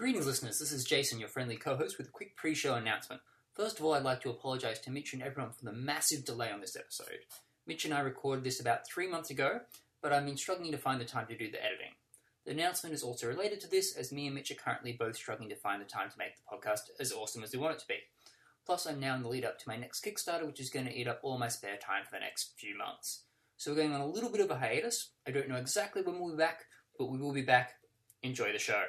Greetings, listeners. This is Jason, your friendly co host, with a quick pre show announcement. First of all, I'd like to apologise to Mitch and everyone for the massive delay on this episode. Mitch and I recorded this about three months ago, but I've been struggling to find the time to do the editing. The announcement is also related to this, as me and Mitch are currently both struggling to find the time to make the podcast as awesome as we want it to be. Plus, I'm now in the lead up to my next Kickstarter, which is going to eat up all my spare time for the next few months. So we're going on a little bit of a hiatus. I don't know exactly when we'll be back, but we will be back. Enjoy the show.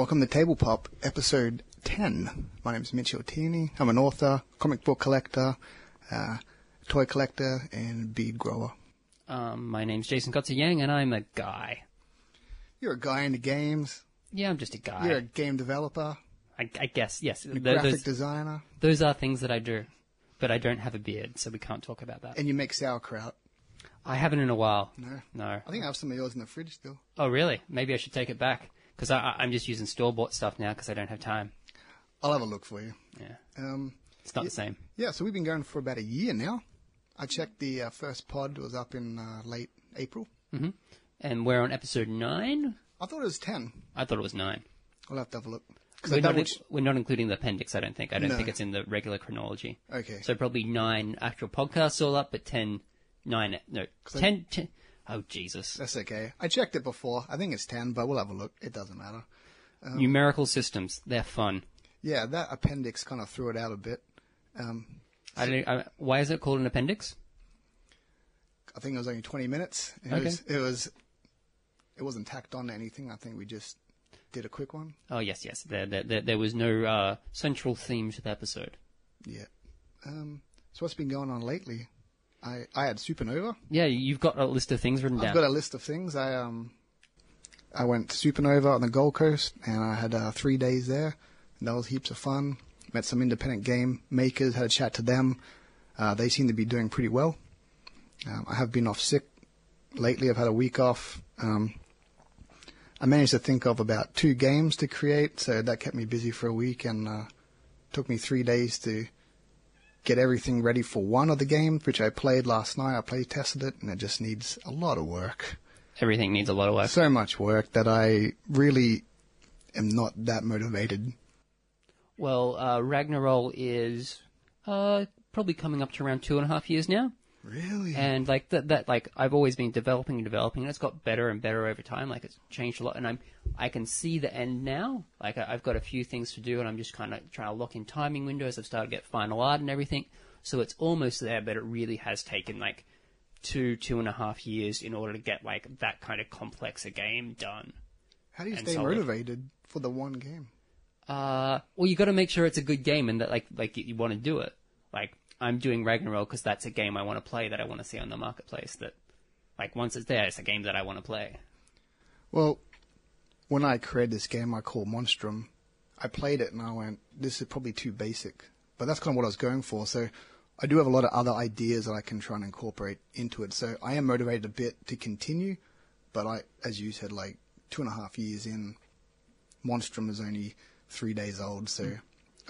Welcome to Tablepop, episode 10. My name is Mitch Altini. I'm an author, comic book collector, uh, toy collector, and bead grower. Um, my name's Jason Kotze Yang, and I'm a guy. You're a guy into games. Yeah, I'm just a guy. You're a game developer, I, I guess, yes. a Th- graphic those, designer, those are things that I do. But I don't have a beard, so we can't talk about that. and you make sauerkraut. I haven't in a while. No. No. I think I have some of yours in the fridge still. Oh, really? Maybe I should take it back. Because I'm just using store-bought stuff now because I don't have time. I'll have a look for you. Yeah. Um, It's not the same. yeah, so we've been going for about a year now. I checked the uh, first pod was up in uh, late April. Mm-hmm. And we're on episode 9? I thought it was 10. I thought it was 9. I'll have to have a look. I We're not, double in- ch- we're not including the appendix, I don't think. I don't No. think it's in the regular chronology. Okay. So probably 9 actual podcasts all up, but 10, 9, no, 10, 10 oh Jesus. That's okay. I checked it before. I think it's 10, but we'll have a look. It doesn't matter. Numerical systems, they're fun. Yeah, that appendix kind of threw it out a bit. Um, I don't, I, why is it called an appendix? I think it was only 20 minutes. It Okay. was, it was, it wasn't tacked on to anything. I think we just did a quick one. Oh yes, yes. There, there, there, there was no uh, central theme to the episode. Yeah. Um, so what's been going on lately? I, I had Supernova. Yeah, you've got a list of things written down. I've got a list of things. I, um, I went to Supernova on the Gold Coast and I had, uh, three days there. And that was heaps of fun. Met some independent game makers, had a chat to them. Uh, they seem to be doing pretty well. Um, I have been off sick lately. I've had a week off. Um, I managed to think of about two games to create, so that kept me busy for a week and uh, took me three days to get everything ready for one of the games, which I played last night. I play tested it, and it just needs a lot of work. Everything needs a lot of work. So much work that I really am not that motivated. Well, uh, Ragnarok is uh, probably coming up to around two and a half years now. Really? and like that that like I've always been developing and developing and it's got better and better over time like it's changed a lot and I'm I can see the end now like I, I've got a few things to do and I'm just kind of trying to lock in timing windows I've started to get final art and everything so it's almost there but it really has taken like two two and a half years in order to get like that kind of complex a game done How do you stay solid. motivated for the one game? uh, well, you got to make sure it's a good game and that like like you, you want to do it. Like I'm doing Ragnarok because that's a game I want to play that I want to see on the marketplace. That like once it's there, it's a game that I want to play. Well, when I created this game I call Monstrum, I played it and I went, this is probably too basic. But that's kind of what I was going for. So I do have a lot of other ideas that I can try and incorporate into it. So I am motivated a bit to continue. But I, as you said, like two and a half years in, Monstrum is only three days old. So got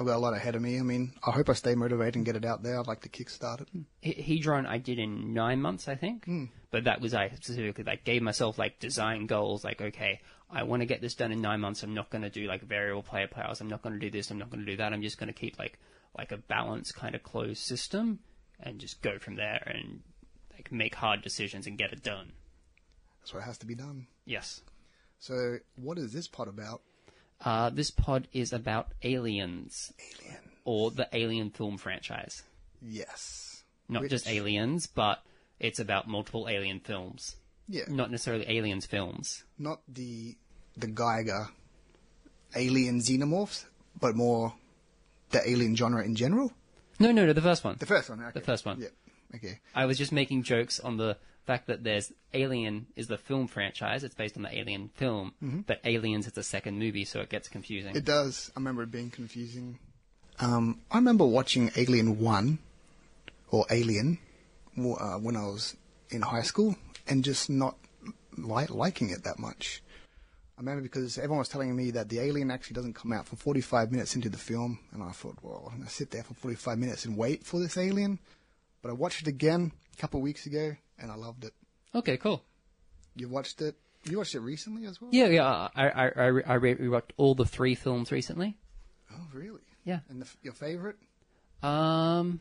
a lot ahead of me. I mean, I hope I stay motivated and get it out there. I'd like to kickstart it. He- Hedron I did in nine months, I think. Hmm. But that was I specifically like gave myself like design goals. Like okay, I want to get this done in nine months. I'm not going to do like variable player powers. I'm not going to do this. I'm not going to do that. I'm just going to keep like like a balanced kind of closed system and just go from there and like make hard decisions and get it done. That's what has to be done. Yes. So what is this pod about? Uh, this pod is about aliens Alien. or the Alien film franchise. Yes. Not Which- just aliens, but it's about multiple alien films. Yeah. Not necessarily aliens films. not the the Giger alien xenomorphs, but more the alien genre in general. No, no, no, the first one. The first one, okay. The first one. Yeah. Okay. I was just making jokes on the fact that there's Alien is the film franchise. It's based on the Alien film, but Aliens is the second movie, so it gets confusing. It does. I remember it being confusing. Um, I remember watching Alien One or Alien uh, when I was in high school and just not li- liking it that much. I remember because everyone was telling me that the alien actually doesn't come out for 45 minutes into the film, and I thought, well, I'm gonna sit there for 45 minutes and wait for this alien. But I watched it again a couple of weeks ago, and I loved it. Okay, cool. You watched it? You watched it recently as well? Yeah, yeah. I I I, I rewatched all the three films recently. Oh, really? Yeah. And the, your favorite? Um,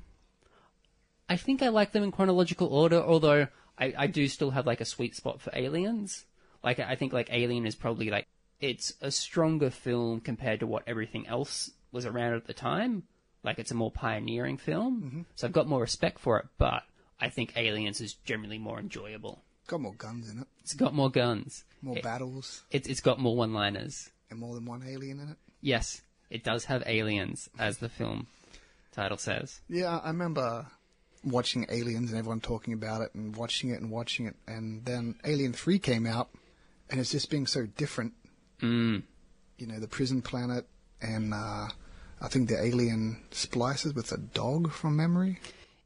I think I like them in chronological order, although I, I do still have like a sweet spot for Aliens. Like I think like Alien is probably like it's a stronger film compared to what everything else was around at the time. Like it's a more pioneering film, so I've got more respect for it. But I think Aliens is generally more enjoyable. Got more guns in it, It's got more guns. more It- battles, It's it's got more one-liners. and more than one alien in it. Yes, it does have aliens, as the film title says. Yeah, I remember watching Aliens and everyone talking about it and watching it and watching it, and then Alien 3 came out, and it's just being so different. Mm. You know, the prison planet, and uh, I think the alien splices with a dog from memory.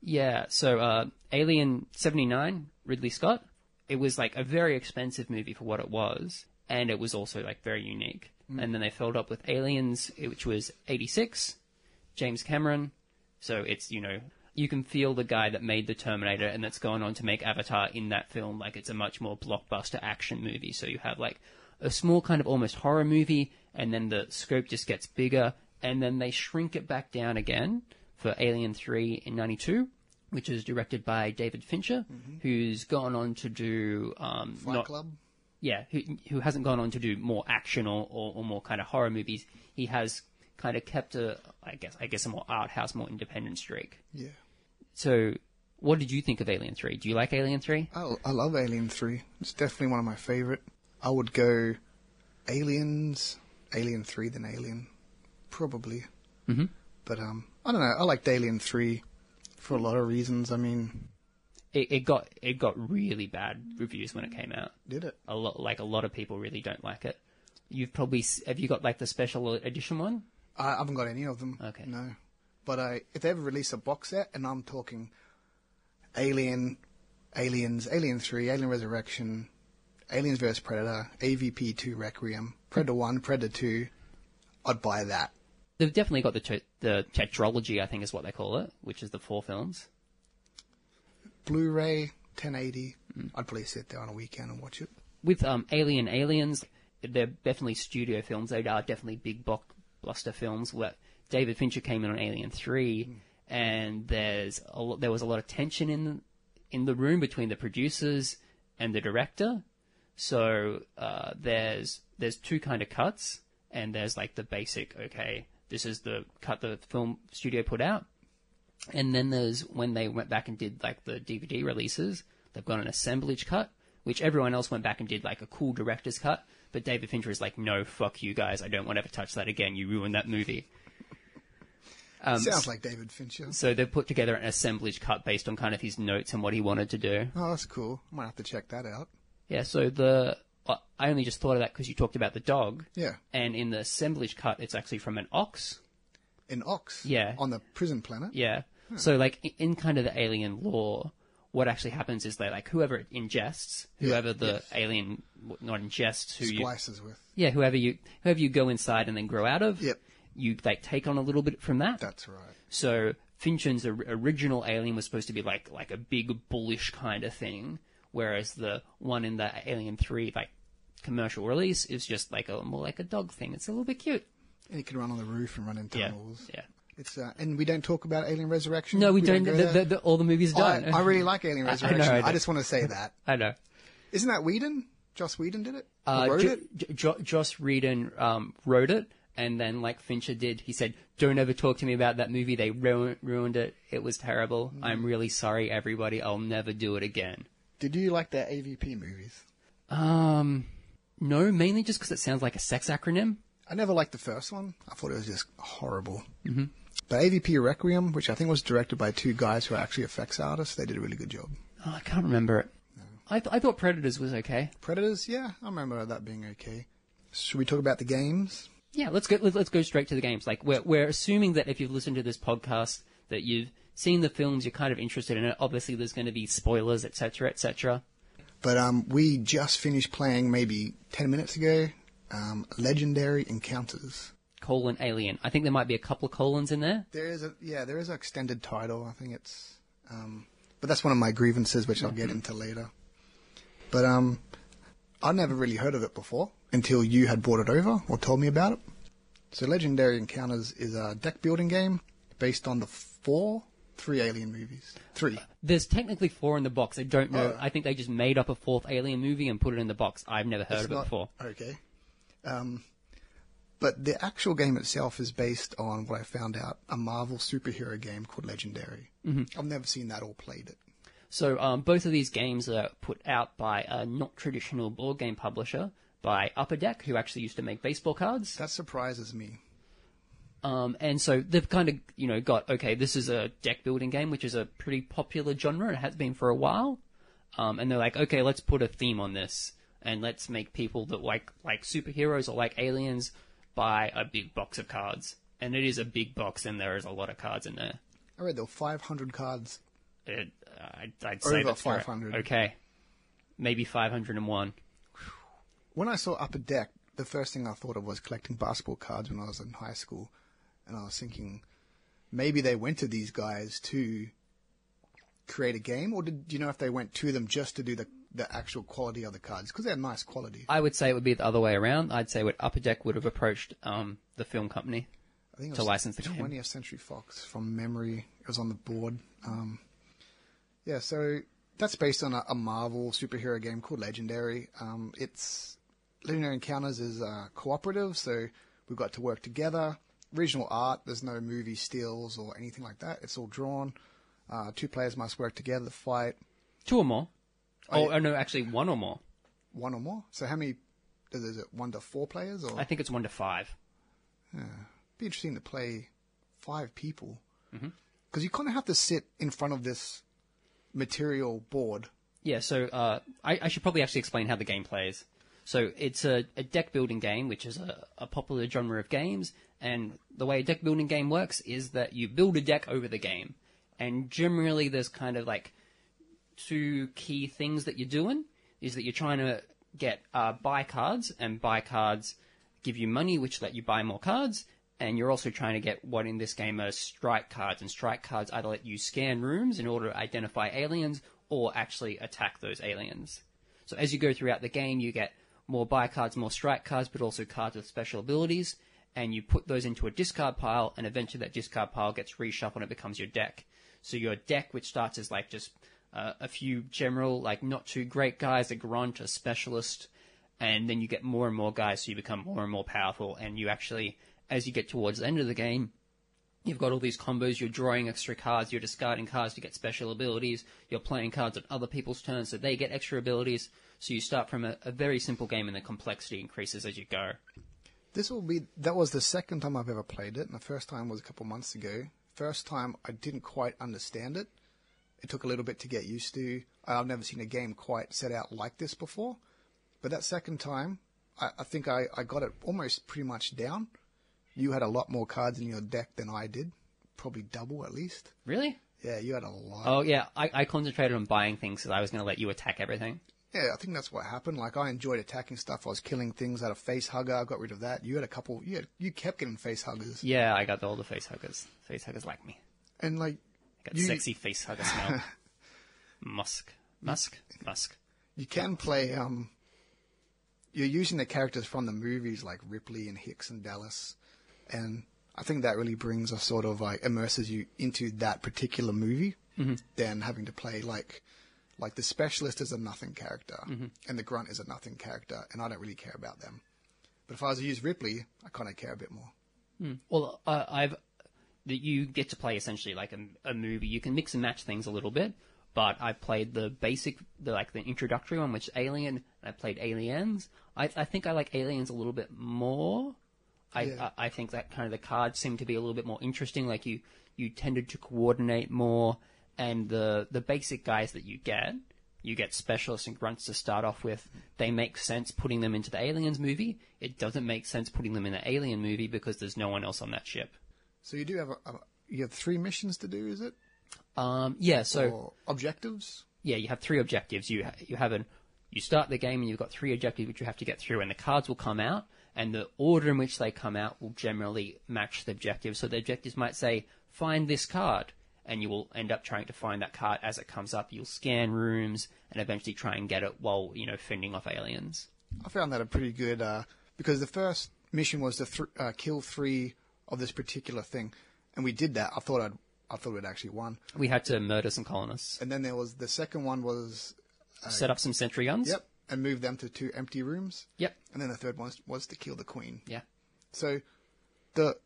Yeah, so uh, Alien 79, Ridley Scott, it was like a very expensive movie for what it was, and it was also like very unique. And then they followed up with Aliens, which was 86, James Cameron. So it's, you know, you can feel the guy that made the Terminator and that's gone on to make Avatar in that film. Like it's a much more blockbuster action movie. So you have like a small kind of almost horror movie, and then the scope just gets bigger, and then they shrink it back down again for Alien 3 in 92, which is directed by David Fincher, who's gone on to do um, Fight not- Club. yeah, who, who hasn't gone on to do more action or, or, or more kind of horror movies. He has kind of kept a, I guess, I guess a more art house, more independent streak. Yeah. So, what did you think of Alien Three? Do you like Alien Three? I, I love Alien 3. It's definitely one of my favorite. I would go Aliens, Alien 3, then Alien. Probably. Mhm. But, um, I don't know. I liked Alien 3 for a lot of reasons. I mean, It, it got it got really bad reviews when it came out. did it? A lot, like a lot of people really don't like it. You've probably have you got like the special edition one? I haven't got any of them. Okay. No. But I, if they ever release a box set, and I'm talking Alien, Aliens, Alien 3, Alien Resurrection, Aliens vs. Predator, AVP 2 Requiem, Predator 1, Predator 2, I'd buy that. They've definitely got the the tetralogy, I think is what they call it, which is the four films. Blu ray, 1080, I'd probably sit there on a weekend and watch it. with um, Alien Aliens, they're definitely studio films. They are definitely big blockbuster films. Where David Fincher came in on Alien Three, and there's a lot, there was a lot of tension in in the room between the producers and the director. So uh, there's there's two kind of cuts, and there's like the basic. Okay, this is the cut the film studio put out, and then there's when they went back and did like the DVD releases, they've got an assemblage cut, which everyone else went back and did like a cool director's cut. But David Fincher is like, no, fuck you guys. I don't want to ever touch that again. You ruined that movie. Um, Sounds like David Fincher. so they've put together an assemblage cut based on kind of his notes and what he wanted to do. Oh, that's cool. I might have to check that out. Yeah, so the I only just thought of that because you talked about the dog, Yeah. and in the assemblage cut, it's actually from an ox. An Ox. Yeah. On the prison planet. Yeah. Hmm. So like in kind of the alien lore, what actually happens is they like whoever it ingests, whoever the yes. alien not ingests, who you Splices with. yeah, whoever you whoever you go inside and then grow out of, Yep. you like take on a little bit from that. That's right. So Finch's original alien was supposed to be like like a big bullish kind of thing, whereas the one in the Alien Three like commercial release is just like a more like a dog thing. It's a little bit cute. And you can run on the roof and run in Yeah, tunnels. yeah. It's uh, and we don't talk about Alien Resurrection. No, we, don't. go the, the, the, all the movies I, don't. I really like Alien Resurrection. I know. I I, just want to say that. I know. Isn't that Whedon? Joss Whedon did it. Uh, wrote Jo- it. Jo- Jo- Joss Whedon um, wrote it, and then like Fincher did, he said, "Don't ever talk to me about that movie. They ru- ruined it. It was terrible. Mm. I'm really sorry, everybody. I'll never do it again." Did you like their AVP movies? Um, no, mainly just because it sounds like a sex acronym. I never liked the first one. I thought it was just horrible. Mm-hmm. But AVP Requiem, which I think was directed by two guys who are actually effects artists, they did a really good job. Oh, I can't remember it. I, th- I thought Predators was okay. Predators, yeah, I remember that being okay. Should we talk about the games? Yeah, let's go. Let's go straight to the games. Like we're we're assuming that if you've listened to this podcast, that you've seen the films, you're kind of interested in it. Obviously, there's going to be spoilers, etc., etc. But um, we just finished playing maybe 10 minutes ago um, Legendary Encounters. Colon Alien. I think there might be a couple of colons in there. There is a yeah, there is an extended title. I think it's, um, but that's one of my grievances, which I'll get into later. But um, I'd never really heard of it before until you had brought it over or told me about it. So Legendary Encounters is a deck building game based on the four, three Alien movies. Three. There's technically four in the box. I don't know. Oh. I think they just made up a fourth Alien movie and put it in the box. I've never heard It's of it not- before. Okay. Um, but the actual game itself is based on what I found out a Marvel superhero game called Legendary. Mm-hmm. I've never seen that or played it. So um, both of these games are put out by a not traditional board game publisher, by Upper Deck, who actually used to make baseball cards. That surprises me. Um, and so they've kind of, you know, got okay, this is a deck building game, which is a pretty popular genre. It has been for a while. Um, and they're like, okay, let's put a theme on this, and let's make people that like like superheroes or like aliens buy a big box of cards. And it is a big box, and there is a lot of cards in there. I read there were 500 cards. It, uh, I'd, I'd say Over that's correct. 500. Okay, maybe five hundred and one. When I saw Upper Deck, the first thing I thought of was collecting basketball cards when I was in high school. And I was thinking, maybe they went to these guys to create a game, or did you know if they went to them just to do the, the actual quality of the cards? Because they're nice quality. I would say it would be the other way around. I'd say what Upper Deck would have approached um, the film company. I think it to license the game. 20th Century Fox from memory. It was on the board. Um, yeah, so that's based on a, a Marvel superhero game called Legendary. Um, it's Legendary Encounters is uh, cooperative, so we've got to work together. Regional art, there's no movie stills or anything like that. It's all drawn. Uh, two players must work together to fight. Two or more. Oh, Oh, yeah. oh, no, actually one or more. One or more. So how many? Is it one to four players? Or I think it's one to five. be interesting to play five people because you kind of have to sit in front of this material board. Yeah, so uh, I, I should probably actually explain how the game plays. So it's a, a deck building game, which is a, a popular genre of games, and the way a deck building game works is that you build a deck over the game, and generally there's kind of like two key things that you're doing is that you're trying to get uh, buy cards, and buy cards give you money, which let you buy more cards, and you're also trying to get what in this game are strike cards, and strike cards either let you scan rooms in order to identify aliens or actually attack those aliens. So as you go throughout the game, you get more buy cards, more strike cards, but also cards with special abilities, and you put those into a discard pile, and eventually that discard pile gets reshuffled and it becomes your deck. So your deck, which starts as like just uh, a few general, like not too great guys, a grunt, a specialist, and then you get more and more guys, so you become more and more powerful, and you actually, as you get towards the end of the game, You've got all these combos, you're drawing extra cards, you're discarding cards to get special abilities, you're playing cards on other people's turns so they get extra abilities. So you start from a, a very simple game and the complexity increases as you go. This will be that was the second time I've ever played it, and the first time was a couple months ago. First time I didn't quite understand it. It took a little bit to get used to. I've never seen a game quite set out like this before. But that second time, I, I think I, I got it almost pretty much down. You had a lot more cards in your deck than I did, probably double at least. Really? Yeah, you had a lot. Oh yeah, I, I concentrated on buying things because I was going to let you attack everything. Yeah, I think that's what happened. Like I enjoyed attacking stuff. I was killing things. I had a face hugger. I got rid of that. You had a couple. You had, you kept getting face huggers, Yeah, I got all the face huggers. Face huggers like me. and like I got You- sexy face hugger smell. Musk. Musk? Musk. you can play. Um, you're using the characters from the movies like Ripley and Hicks and Dallas, and I think that really brings a sort of like immerses you into that particular movie than having to play like like the specialist is a nothing character and the grunt is a nothing character, and I don't really care about them. But if I was to use Ripley, I kind of care a bit more. Well, uh, I've that you get to play essentially like a, a movie. You can mix and match things a little bit, but I played the basic, the like the introductory one, which is Alien. And I played Aliens. I, I think I like Aliens a little bit more. I, Yeah. I I think that kind of the cards seem to be a little bit more interesting. Like you you tended to coordinate more, and the the basic guys that you get. You get specialists and grunts to start off with. They make sense putting them into the Aliens movie. It doesn't make sense putting them in the Alien movie because there's no one else on that ship. So you do have a, a you have three missions to do, is it? Um, yeah, so or objectives? yeah, you have three objectives. You ha- you have an you start the game and you've got three objectives which you have to get through, and the cards will come out, and the order in which they come out will generally match the objective. So the objectives might say, find this card, and you will end up trying to find that card as it comes up. You'll scan rooms and eventually try and get it while, you know, fending off aliens. I found that a pretty good uh, because the first mission was to th- uh, kill three of this particular thing, and we did that. I thought I'd I thought we'd actually won, We had to murder some colonists, and then there was the second one was set up some sentry guns. yep, and move them to two empty rooms, Yep. and then the third one was, was to kill the queen. Yeah. So the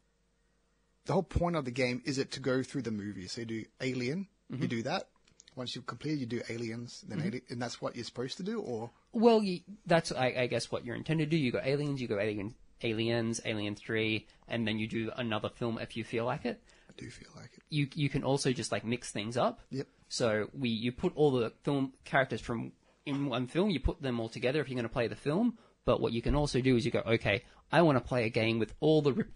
the whole point of the game is it to go through the movie. So you do Alien, you mm-hmm. do that. Once you've completed, you do Aliens, then mm-hmm. Ali- and that's what you're supposed to do, or Well, you, that's I, I guess what you're intended to do. You go aliens, you go alien, aliens, Alien Three, and then you do another film if you feel like it. I do feel like it. You you can also just like mix things up. Yep. So we you put all the film characters from in one film, you put them all together if you're going to play the film. But what you can also do is you go, okay, I want to play a game with all the Rip-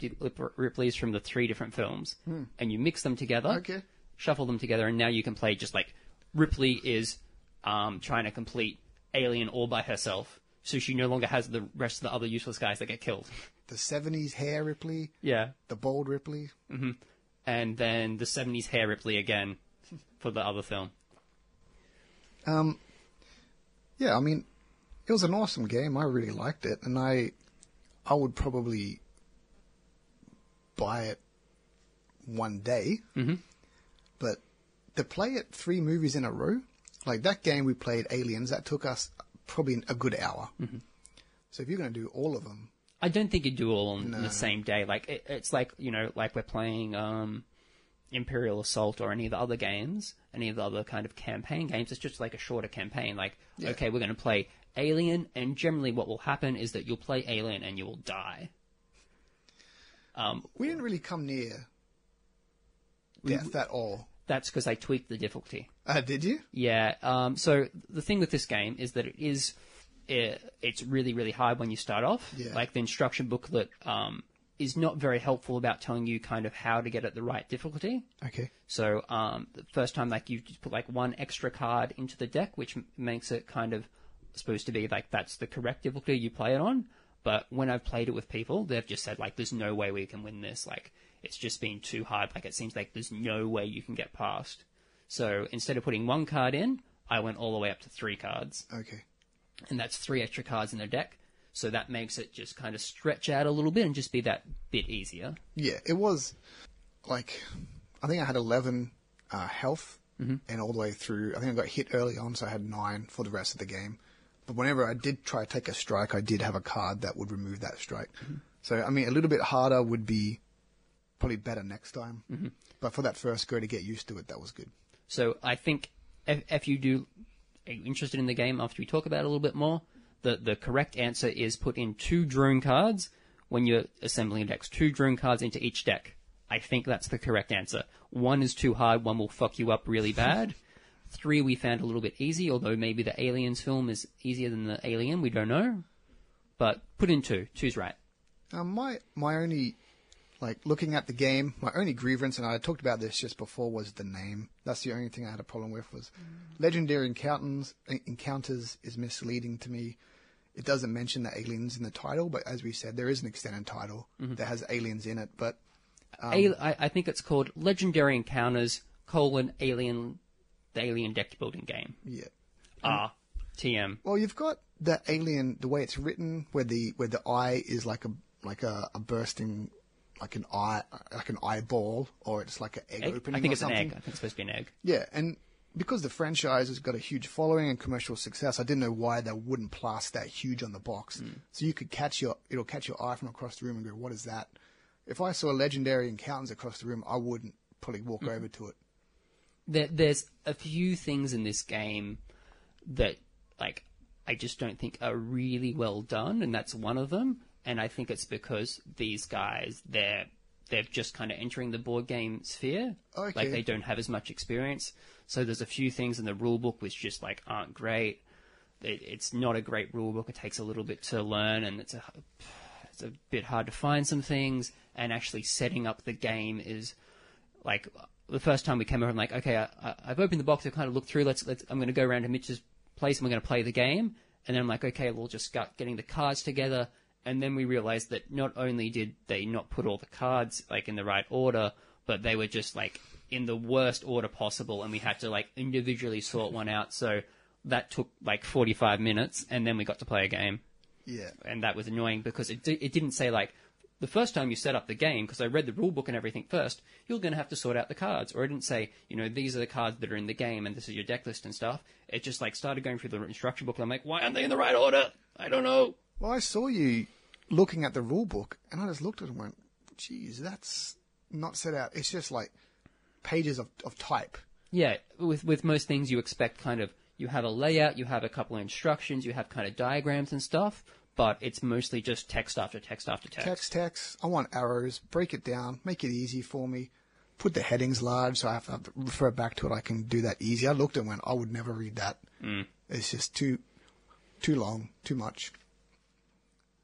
Ripleys from the three different films, and you mix them together, Okay. shuffle them together, and now you can play just like Ripley is um, trying to complete Alien all by herself, so she no longer has the rest of the other useless guys that get killed. The '70s hair Ripley, Yeah, the bold Ripley. and then the '70s hair Ripley again for the other film. Um, yeah, I mean, it was an awesome game. I really liked it, and I, I would probably buy it one day. Mm-hmm. But to play it three movies in a row, like that game we played Aliens, that took us probably a good hour. Mm-hmm. So if you're going to do all of them, I don't think you'd do all on No. the same day. Like it, it's like you know, like we're playing um, Imperial Assault or any of the other games, any of the other kind of campaign games. It's just like a shorter campaign. Like okay, we're going to play Alien, and generally what will happen is that you'll play Alien and you will die. Um, we didn't really come near death at all. that's because I tweaked the difficulty. Uh, did you? Yeah. Um, so the thing with this game is that it is it, it's really really hard when you start off. Yeah. Like the instruction booklet um, is not very helpful about telling you kind of how to get at the right difficulty. Okay. So um, the first time, like you just put like one extra card into the deck, which m- makes it kind of supposed to be like that's the correct difficulty you play it on. But when I've played it with people, they've just said like, "There's no way we can win this. Like it's just been too hard. Like it seems like there's no way you can get past." So instead of putting one card in, I went all the way up to three cards, Okay. and that's three extra cards in the deck. So that makes it just kind of stretch out a little bit and just be that bit easier. Yeah, it was like I think I had eleven uh, health, and all the way through. I think I got hit early on, so I had nine for the rest of the game. But whenever I did try to take a strike, I did have a card that would remove that strike. Mm-hmm. So I mean, a little bit harder would be probably better next time. Mm-hmm. But for that first go to get used to it, that was good. So I think if, if you do are you interested in the game after we talk about it a little bit more, the the correct answer is put in two drone cards when you're assembling a deck. Two drone cards into each deck. I think that's the correct answer. One is too hard. One will fuck you up really bad. Three we found a little bit easy, although maybe the Aliens film is easier than the Alien. We don't know. But put in two. Two's right. Um, my my only like looking at the game, my only grievance, and I talked about this just before, was the name. That's the only thing I had a problem with. Was legendary encounters encounters is misleading to me. It doesn't mention the aliens in the title, but as we said, there is an extended title that has aliens in it. But A- I, I think it's called Legendary Encounters colon Alien, Alien deck building game. yeah, Ah, TM. well, you've got the alien the way it's written, where the where the eye is like a like a, a bursting. Like an eye, like an eyeball, or it's like an egg, Egg? opening. I think or it's something. an egg. I think it's supposed to be an egg. Yeah, and because the franchise has got a huge following and commercial success, I didn't know why they wouldn't plaster that huge on the box. So you could catch your it'll catch your eye from across the room and go, "What is that?" If I saw legendary encounters across the room, I wouldn't probably walk over to it. There, there's a few things in this game that, like, I just don't think are really well done, and that's one of them. And I think it's because these guys, they're they're just kind of entering the board game sphere. Okay. Like they don't have as much experience. So there's a few things in the rule book which just like aren't great. It, it's not a great rule book. It takes a little bit to learn, and it's a it's a bit hard to find some things. And actually setting up the game is like the first time we came over, I'm like, okay, I, I've opened the box. I've kind of looked through. Let's let's. I'm going to go around to Mitch's place and we're going to play the game. And then I'm like, okay, we'll just start getting the cards together. and then we realized that not only did they not put all the cards like in the right order, but they were just like in the worst order possible, and we had to like individually sort one out. So that took like 45 minutes, and then we got to play a game Yeah. and that was annoying because it it didn't say like the first time you set up the game because I read the rule book and everything first you're going to have to sort out the cards. Or it didn't say you know these are the cards that are in the game and this is your deck list and stuff. It just like started going through the instruction book and I'm like why aren't they in the right order? I don't know. Well, I saw you looking at the rule book, and I just looked at it and went, "Geez, that's not set out. It's just like pages of, of type." yeah with with most things you expect kind of you have a layout you have a couple of instructions you have kind of diagrams and stuff but it's mostly just text after text after text, Text, text. I want arrows. Break it down. Make it easy for me. Put the headings large, so I have to, refer back to it. I can do that easy. I looked and went, I would never read that. Mm. It's just too, too long, too much.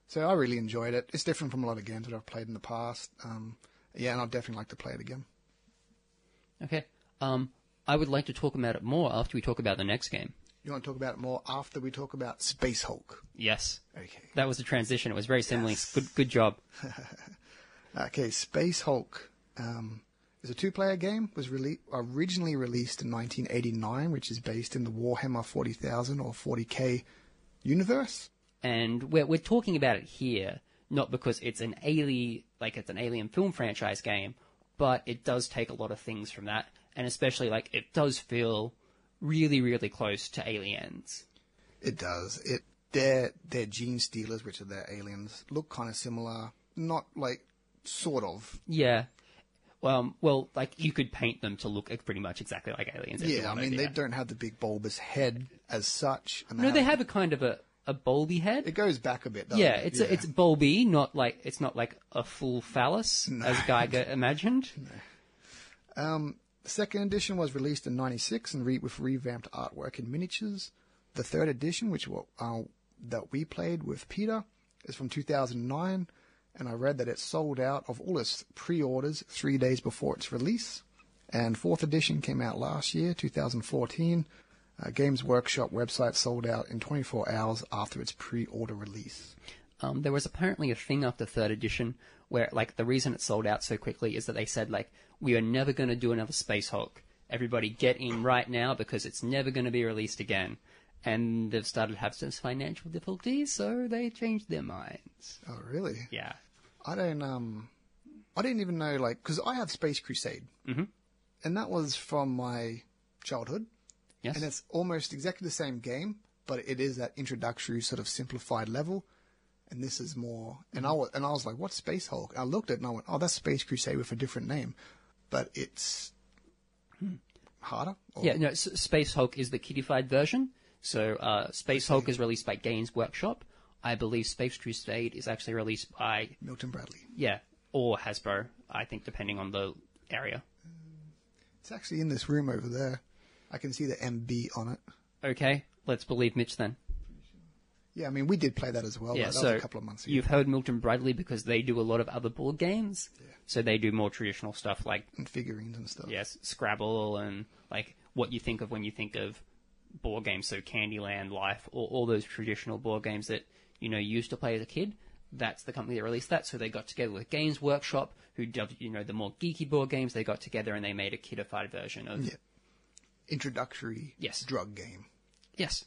So I really enjoyed it. It's different from a lot of games that I've played in the past. Um, yeah, and I'd definitely like to play it again. okay um I would like to talk about it more after we talk about the next game You want to talk about it more after we talk about Space Hulk? yes Okay. That was the transition. It was very similar. Yes. Good, good job. Okay, Space Hulk um, is a two-player game. Was rele- originally released in 1989, which is based in the Warhammer 40,000 or 40k universe. And we're we're talking about it here not because it's an alien like it's an alien film franchise game, but it does take a lot of things from that, and especially like it does feel really really close to Aliens. It does. It their their gene stealers, which are their aliens, look kind of similar. Not like sort of. Yeah. Well, um, well, like you could paint them to look pretty much exactly like aliens. Yeah, I mean they don't have the big bulbous head as such. And No, they have a kind of a a bulby head. It goes back a bit. Yeah, it? it's A, it's bulby, not like it's not like a full phallus as Giger imagined. Um, The second edition was released in '96 and re- with revamped artwork and miniatures. The third edition, which uh, that we played with Peter, is from 2009, and I read that it sold out of all its pre-orders three days before its release. And fourth edition came out last year, 2014. Uh, Games Workshop website sold out in 24 hours after its pre-order release. um, there was apparently a thing after third edition where like the reason it sold out so quickly is that they said like we are never going to do another Space Hulk. Everybody get in right now because it's never going to be released again. And they've started to have some financial difficulties, so they changed their minds. Oh, really? Yeah. I don't um, I didn't even know like because I have Space Crusade, mm-hmm. and that was from my childhood, Yes. and it's almost exactly the same game, but it is that introductory sort of simplified level, and this is more. And I was and I was like, what's Space Hulk? And I looked at it and I went, oh, that's Space Crusade with a different name, but it's harder. Or- Yeah, no, Space Hulk is the kiddified version. So uh, Space Hulk is released by Games Workshop. I believe Space Crusade is actually released by Milton Bradley. yeah or Hasbro. I think depending on the area. It's actually in this room over there. I can see the MB on it. Okay, let's believe Mitch then. Yeah, I mean we did play that as well. Yeah, that so was a couple of months ago. you've heard Milton Bradley because they do a lot of other board games. Yeah. So they do more traditional stuff like and figurines and stuff. yes, Scrabble and like what you think of when you think of board games. So Candyland, Life, all, all those traditional board games that you know you used to play as a kid. That's the company that released that. So they got together with Games Workshop, who did you know the more geeky board games. They got together and they made a kiddified version of Yeah. Introductory Yes. drug game. yes.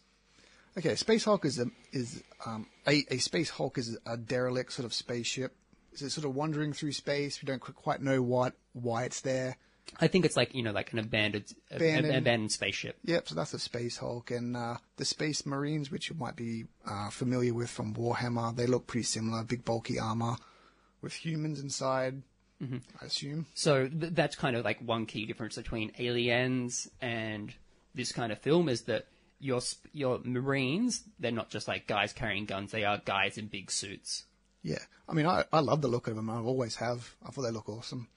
Okay, Space Hulk is a is um, a a Space Hulk is a derelict sort of spaceship. It's sort of wandering through space. We don't quite know what why it's there. I think it's like you know like an abandoned Abandoned. abandoned spaceship. Yep, so that's a Space Hulk, and uh, the Space Marines, which you might be uh, familiar with from Warhammer, they look pretty similar. Big bulky armor with humans inside. I assume. So th- that's kind of like one key difference between Aliens and this kind of film is that your your Marines they're not just like guys carrying guns; they are guys in big suits. Yeah, I mean, I, I love the look of them. I always have. I thought they look awesome.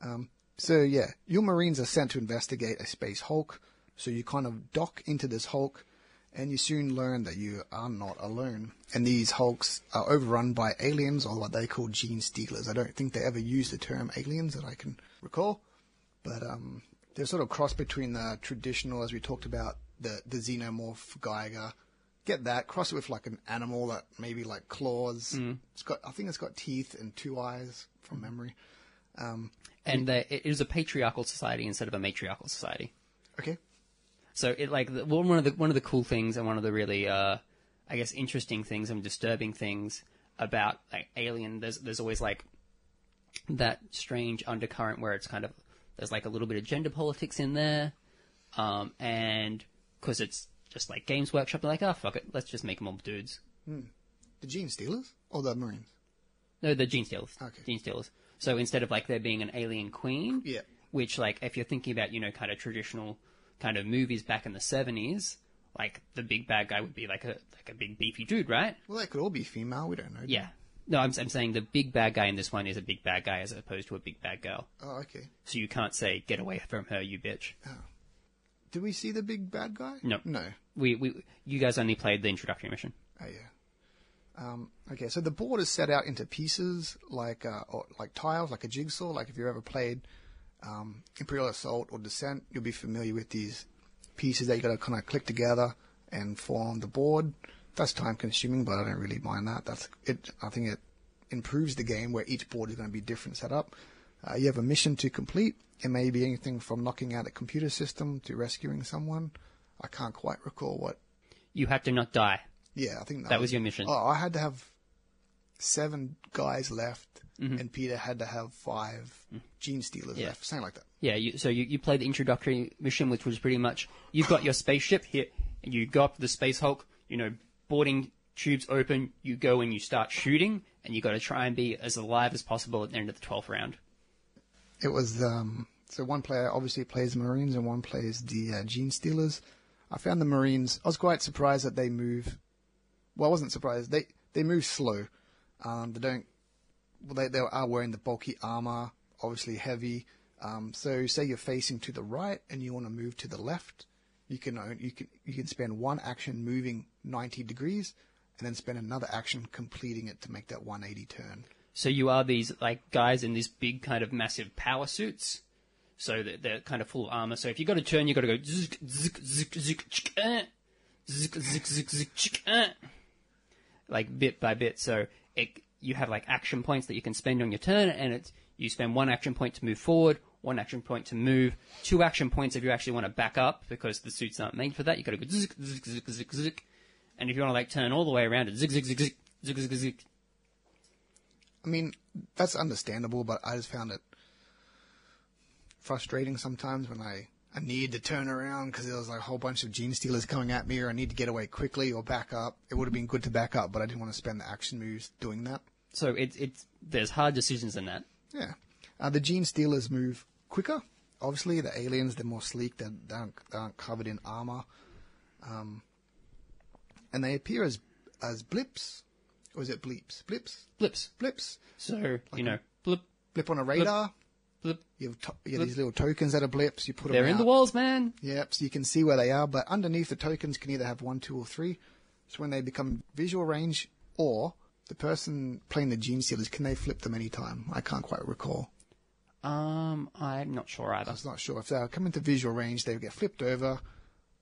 Um, so yeah, your Marines are sent to investigate a space Hulk. So you kind of dock into this Hulk, and you soon learn that you are not alone. And these Hulks are overrun by aliens, or what they call gene stealers. I don't think they ever use the term aliens that I can recall, but um, they're sort of cross between the traditional, as we talked about, the the xenomorph Giger, get that, cross it with like an animal that maybe like claws. Mm. It's got, I think it's got teeth and two eyes from memory. Um, And uh, it is a patriarchal society instead of a matriarchal society. okay. So it like the, well, one of the one of the cool things and one of the really uh, I guess interesting things and disturbing things about like Alien. There's there's always like that strange undercurrent where it's kind of there's like a little bit of gender politics in there, um, and because it's just like Games Workshop, they're like, oh fuck it, let's just make them all dudes. Hmm. The Gene Stealers or the Marines? No, the Gene Stealers. Okay. Gene Stealers. So instead of like there being an alien queen, Yeah. which like if you're thinking about you know kind of traditional kind of movies back in the seventies, like the big bad guy would be like a like a big beefy dude, right? Well, they could all be female. We don't know. Yeah. No, I'm I'm saying the big bad guy in this one is a big bad guy as opposed to a big bad girl. Oh, okay. So you can't say get away from her, you bitch. Oh. Did we see the big bad guy? No. No. We we you guys only played the introductory mission. Oh yeah. Um, okay, so the board is set out into pieces like uh, or like tiles, like a jigsaw. Like if you've ever played um, Imperial Assault or Descent, you'll be familiar with these pieces that you got to kind of click together and form the board. That's time consuming, but I don't really mind that. That's it. I think it improves the game where each board is going to be different setup. Uh, you have a mission to complete. It may be anything from knocking out a computer system to rescuing someone. I can't quite recall what You had to not die. yeah, I think that, That was your mission. Oh, I had to have seven guys left, mm-hmm. and Peter had to have five mm. gene stealers Yeah. left, something like that. Yeah, you, so you, you played the introductory mission, which was pretty much you've got your spaceship here, and you go up to the Space Hulk, you know, boarding tubes open, you go and you start shooting, and you got to try and be as alive as possible at the end of the 12th round. It was um, so one player obviously plays Marines and one plays the uh, gene stealers. I found the Marines. I was quite surprised that they move. Well, I wasn't surprised. They they move slow. Um, they don't. Well, they they are wearing the bulky armor, obviously heavy. Um, so say you're facing to the right and you want to move to the left, you can you can you can spend one action moving 90 degrees, and then spend another action completing it to make that 180 turn. So you are these like guys in these big kind of massive power suits. So they're, they're kind of full armor. So if you've got to turn, you've got to go zik zik zik zik chick, eh. zik zik zik zik chick, eh. like bit by bit. So it, you have like action points that you can spend on your turn, and it's you spend one action point to move forward, one action point to move, two action points if you actually want to back up because the suits aren't made for that. You got to go zik zik zik zik zik, and if you want to like turn all the way around, it's zik zik zik zik zik zik zik. I mean, that's understandable, but I just found it frustrating sometimes when I, I need to turn around because there was like a whole bunch of gene stealers coming at me or I need to get away quickly or back up. It would have been good to back up, but I didn't want to spend the action moves doing that. So it's it's there's hard decisions in that. Yeah. Uh, the gene stealers move quicker. Obviously, the aliens, they're more sleek. They're, they aren't, they aren't covered in armor. Um, and they appear as, as blips. Or is it bleeps? Blips? Blips. Blips. So you know, blip, Blip on a radar. blip. You have, to- you have these little tokens that are blips. You put them They're in the walls, man. Yep, so you can see where they are, but underneath the tokens can either have one, two, or three. So when they become visual range, or the person playing the gene stealers, can they flip them anytime? I can't quite recall. Um, I'm not sure either. I was not sure. If they come into visual range, they get flipped over.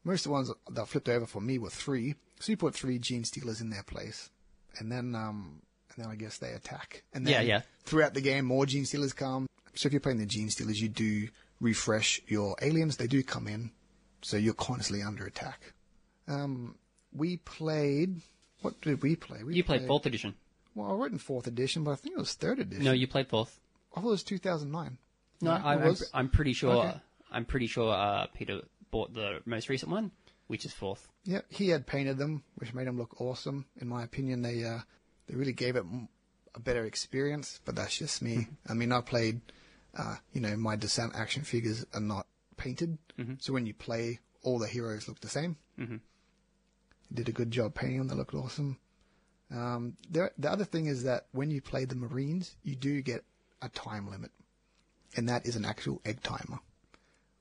Most of the ones that are flipped over for me were three. So you put three gene stealers in their place. And then, um, and then I guess they attack. And then Yeah, yeah. throughout the game, more gene stealers come. So if you're playing the gene stealers, you do refresh your aliens. They do come in. So you're constantly under attack. Um, we played, what did we play? We You played fourth edition. Well, I wrote in fourth edition, but I think it was third edition. No, you played fourth. I thought it was 2009. No, I, it I'm, was? I'm pretty sure. Okay. I'm pretty sure uh, Peter bought the most recent one, which is fourth. Yeah, he had painted them, which made them look awesome. In my opinion, they uh, they really gave it a better experience. But that's just me. I mean, I played, uh, you know, my Descent action figures are not painted, so when you play, all the heroes look the same. Mm-hmm. Did a good job painting them; they looked awesome. Um, the, the other thing is that when you play the Marines, you do get a time limit, and that is an actual egg timer,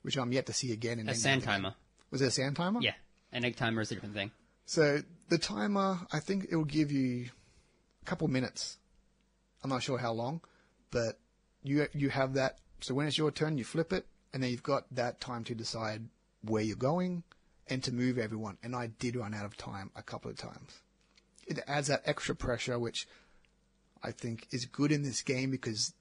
which I'm yet to see again in A sand timer. Was it a sand timer? Yeah, an egg timer is a different thing. So the timer, I think it will give you a couple minutes. I'm not sure how long, but you you have that. So when it's your turn, you flip it, and then you've got that time to decide where you're going and to move everyone. And I did run out of time a couple of times. It adds that extra pressure, which I think is good in this game because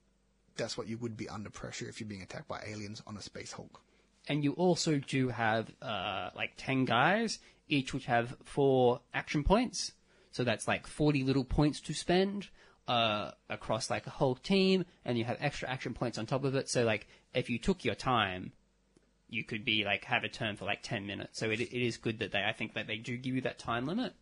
that's what you would be under pressure if you're being attacked by aliens on a Space Hulk. And you also do have uh, like ten guys, each which have four action points. So that's like forty little points to spend uh, across like a whole team, and you have extra action points on top of it. So like if you took your time, you could be like have a turn for like ten minutes. So it, it is good that they I think that they do give you that time limit.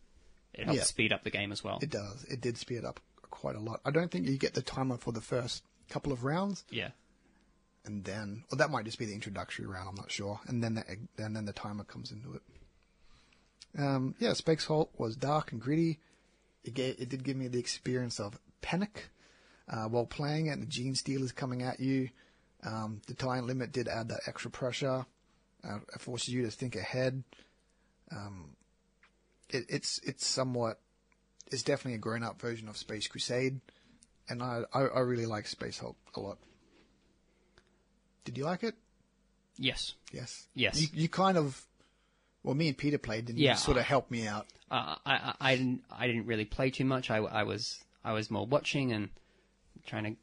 It helps Yeah. speed up the game as well. It does. It did speed up quite a lot. I don't think you get the timer for the first couple of rounds, yeah. And then, or that might just be the introductory round. I'm not sure. And then the and then the timer comes into it. Um, yeah, Space Hulk was dark and gritty. It gave, it did give me the experience of panic uh, while playing it. And the Genestealers coming at you. Um, the time limit did add that extra pressure. Uh, it forces you to think ahead. Um, it, it's it's somewhat it's definitely a grown up version of Space Crusade, and I, I I really like Space Hulk a lot. Did you like it? Yes. Yes. Yes. You, you kind of, well, me and Peter played, didn't Yeah. you? Sort of helped me out. Uh, I, I I didn't I didn't really play too much. I, I was I was more watching and trying to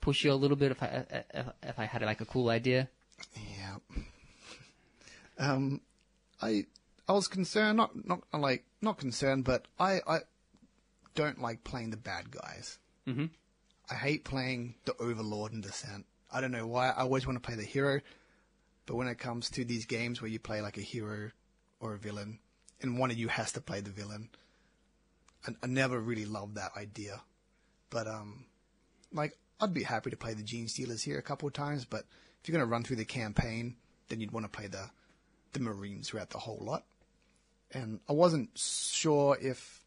push you a little bit if I if, if I had like a cool idea. Yeah. Um, I I was concerned, not not like not concerned, but I I don't like playing the bad guys. Mm-hmm. I hate playing the Overlord and Descent. I don't know why. I always want to play the hero, but when it comes to these games where you play like a hero or a villain, and one of you has to play the villain, I, I never really loved that idea. But um, like I'd be happy to play the Genestealers here a couple of times, but if you're gonna run through the campaign, then you'd want to play the the Marines throughout the whole lot. And I wasn't sure if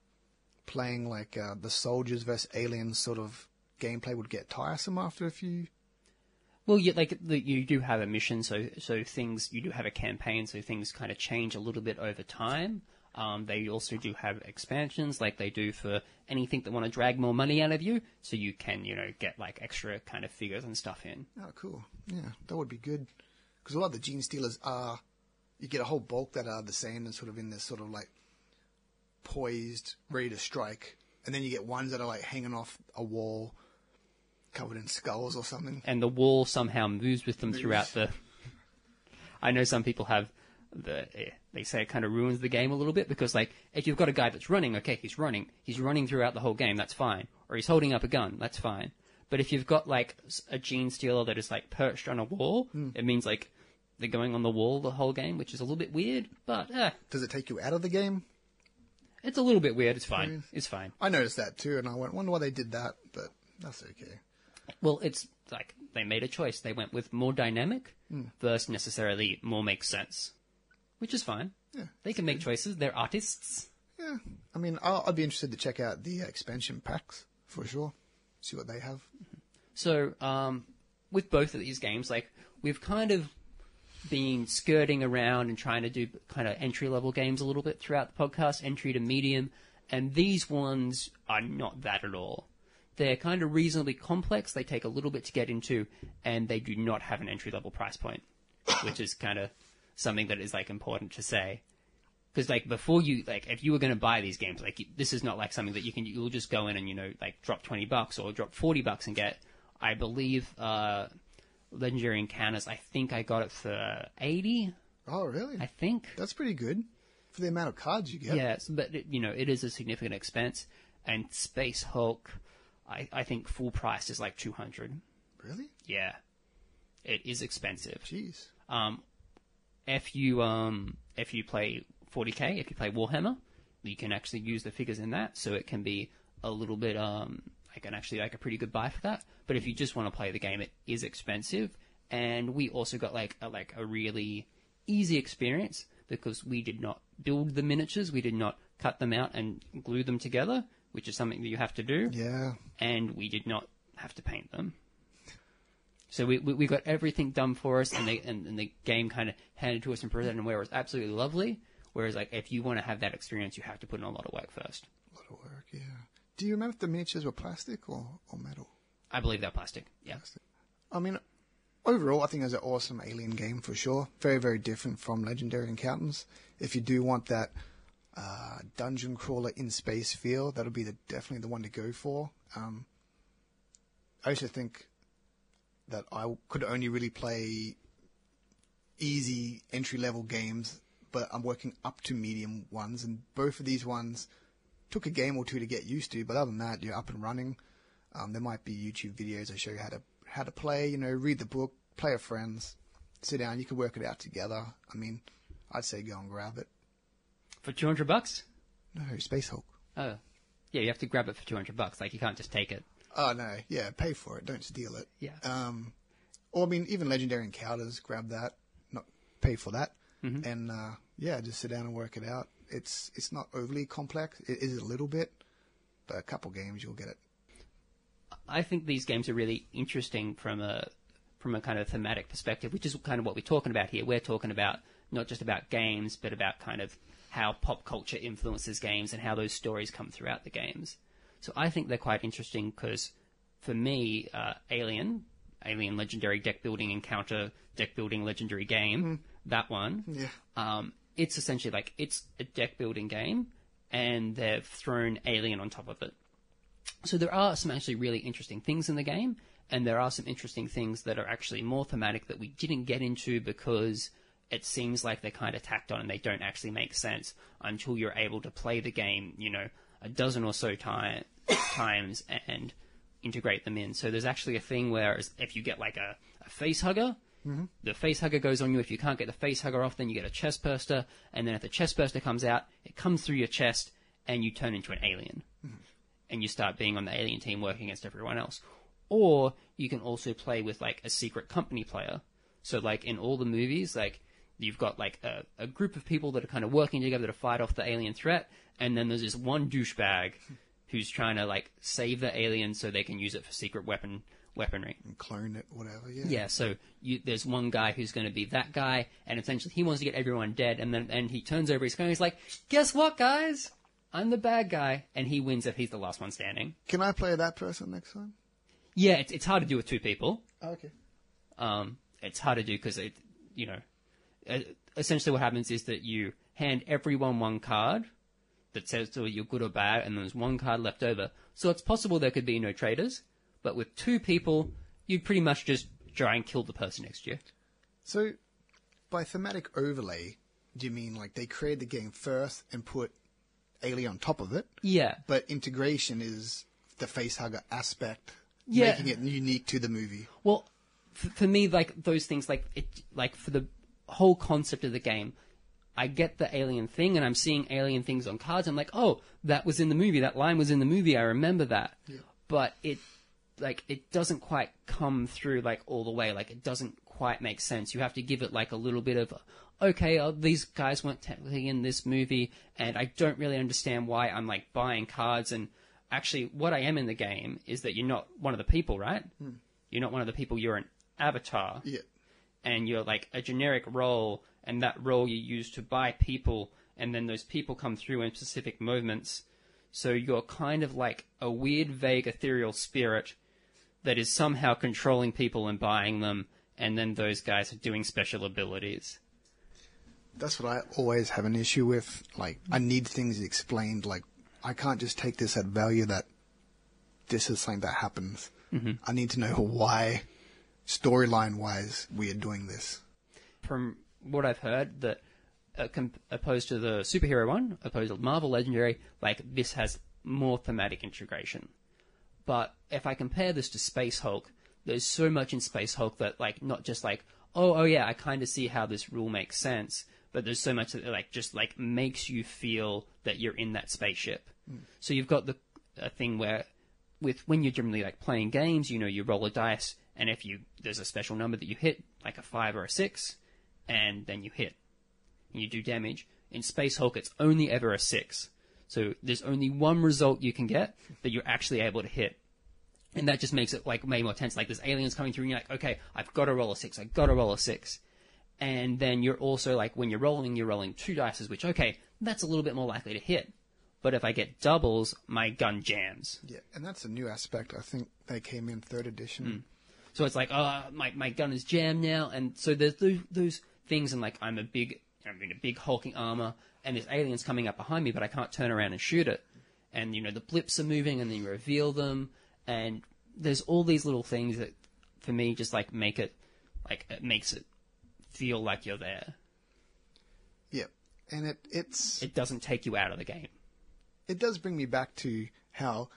playing like uh, the soldiers versus aliens sort of gameplay would get tiresome after a few. Well, you, like you do have a mission, so so things you do have a campaign, so things kind of change a little bit over time. Um, they also do have expansions, like they do for anything that want to drag more money out of you, so you can you know get like extra kind of figures and stuff in. Oh, cool. Yeah, that would be good. Because a lot of the Genestealers are, you get a whole bulk that are the same and sort of in this sort of like poised, ready to strike. And then you get ones that are like hanging off a wall, covered in skulls or something. and the wall somehow moves with them throughout the. I know some people have the. eh, They say it kind of ruins the game a little bit because, like, if you've got a guy that's running, okay, he's running, he's running throughout the whole game, that's fine, or he's holding up a gun, that's fine. But if you've got like a genestealer that is like perched on a wall, it means like they're going on the wall the whole game, which is a little bit weird. But eh, Does it take you out of the game? it's a little bit weird. It's fine. It's fine. I noticed that too, and I went, wonder why they did that, but that's okay. Well, it's like they made a choice. They went with more dynamic versus necessarily more makes sense, which is fine. Yeah. They can make choices. They're artists. Yeah, I mean, I'll, I'd be interested to check out the expansion packs for sure. See what they have. So, um, with both of these games, like we've kind of been skirting around and trying to do kind of entry level games a little bit throughout the podcast, entry to medium, and these ones are not that at all. They're kind of reasonably complex. They take a little bit to get into, and they do not have an entry level price point, which is kind of something that is like important to say. Because like before you like if you were going to buy these games like this is not like something that you can you'll just go in and you know like drop 20 bucks or drop 40 bucks and get I believe uh legendary encounters I think I got it for 80 Oh, really? I think That's pretty good for the amount of cards you get. yes but it, you know it is a significant expense and Space Hulk I I think full price is like 200 Really? yeah it is expensive Jeez. um, if you um, if you play 40k, if you play Warhammer, you can actually use the figures in that, so it can be a little bit um, like an actually like a pretty good buy for that. But if you just want to play the game, it is expensive, and we also got like a, like a really easy experience because we did not build the miniatures, we did not cut them out and glue them together, which is something that you have to do Yeah. and we did not have to paint them. So we, we, we got everything done for us, and, they, and, and the game kind of handed to us and presented in a way where it was absolutely lovely. Whereas, like, if you want to have that experience, you have to put in a lot of work first. A lot of work, yeah. Do you remember if the miniatures were plastic or, or metal? I believe they're plastic. Yeah. Plastic. I mean, overall, I think it's an awesome Alien game for sure. Very, very different from Legendary Encounters. If you do want that uh, dungeon crawler in space feel, that'll be the, definitely the one to go for. Um, I also think that I could only really play easy entry level games, but I'm working up to medium ones, and both of these ones took a game or two to get used to. But other than that, you're up and running. Um, there might be YouTube videos that show you how to how to play. You know, read the book, play with friends, sit down. You can work it out together. I mean, I'd say go and grab it. For 200 bucks? No, Space Hulk. Oh. Yeah, you have to grab it for 200 bucks. Like, you can't just take it. Oh no, yeah, pay for it. Don't steal it. Yeah. Um, or I mean, even Legendary Encounters, grab that, not pay for that, Mm-hmm. and uh, yeah, just sit down and work it out. It's it's not overly complex. It is a little bit, but a couple games you'll get it. I think these games are really interesting from a from a kind of thematic perspective, which is kind of what we're talking about here. We're talking about not just about games, but about kind of how pop culture influences games and how those stories come throughout the games. So I think they're quite interesting because, for me, uh, Alien, Alien Legendary Deck Building Encounter Deck Building Legendary Game, that one, Yeah. um, it's essentially like it's a deck building game, and they've thrown Alien on top of it. So there are some actually really interesting things in the game, and there are some interesting things that are actually more thematic that we didn't get into because it seems like they're kind of tacked on and they don't actually make sense until you're able to play the game, you know, a dozen or so time, times and integrate them in. So there's actually a thing where if you get like a, a face hugger, mm-hmm. the face hugger goes on you. If you can't get the face hugger off, then you get a chest burster, and then if the chest burster comes out, it comes through your chest, and you turn into an alien mm-hmm. and you start being on the alien team working against everyone else. Or you can also play with like a secret company player. So like in all the movies, like you've got like a, a group of people that are kind of working together to fight off the alien threat, and then there's this one douchebag who's trying to like save the alien so they can use it for secret weapon weaponry. And clone it, whatever. Yeah. Yeah, so you, there's one guy who's going to be that guy, and essentially he wants to get everyone dead, and then and he turns over his gun, and he's like, "Guess what, guys? I'm the bad guy," and he wins if he's the last one standing. Can I play that person next time? Yeah, it's, it's hard to do with two people. okay. Um, it's hard to do because it, you know, Uh, essentially what happens is that you hand everyone one card that says whether you're good or bad, and there's one card left over. So it's possible there could be no traders, but with two people, you'd pretty much just try and kill the person next to you. So, by thematic overlay, do you mean like they created the game first and put Alien on top of it? Yeah, But integration is the facehugger aspect, Yeah. making it unique to the movie. Well, f- for me, like those things, like it, like for the whole concept of the game, I get the alien thing, and I'm seeing alien things on cards. I'm like, oh, that was in the movie. That line was in the movie. I remember that. But it, like, it doesn't quite come through like all the way. Like, it doesn't quite make sense. You have to give it like a little bit of, okay, uh, these guys weren't technically in this movie, and I don't really understand why I'm like buying cards and. Actually, what I am in the game is that you're not one of the people, right? You're not one of the people. You're an avatar, Yeah. And you're like a generic role, and that role you use to buy people, and then those people come through in specific moments. So you're kind of like a weird, vague, ethereal spirit that is somehow controlling people and buying them, and then those guys are doing special abilities. That's what I always have an issue with. Like, I need things explained. Like, I can't just take this at value that this is something that happens. Mm-hmm. I need to know why, storyline wise, we are doing this. from what I've heard, that uh, com- opposed to the superhero one, opposed to Marvel Legendary, like this has more thematic integration. But if I compare this to Space Hulk, there's so much in Space Hulk that like not just like oh oh yeah I kind of see how this rule makes sense, but there's so much that like just like makes you feel that you're in that spaceship. So you've got the a thing where with when you're generally like playing games, you know, you roll a dice, and if you there's a special number that you hit, like a five or a six, and then you hit, and you do damage. In Space Hulk, it's only ever a six, so there's only one result you can get that you're actually able to hit, and that just makes it like way more tense. Like there's aliens coming through, and you're like, okay, I've got to roll a six, I've got to roll a six, and then you're also like when you're rolling, you're rolling two dices, which okay, that's a little bit more likely to hit. But if I get doubles, my gun jams. Yeah, and that's a new aspect. I think they came in third edition. Hmm. So it's like, oh, my my gun is jammed now, and so there's those, those things, and like I'm a big, I'm in a big hulking armor, and there's aliens coming up behind me, but I can't turn around and shoot it, and you know the blips are moving, and then you reveal them, and there's all these little things that, for me, just like make it, like it makes it feel like you're there. Yeah, and it it's It doesn't take you out of the game. it does bring me back to how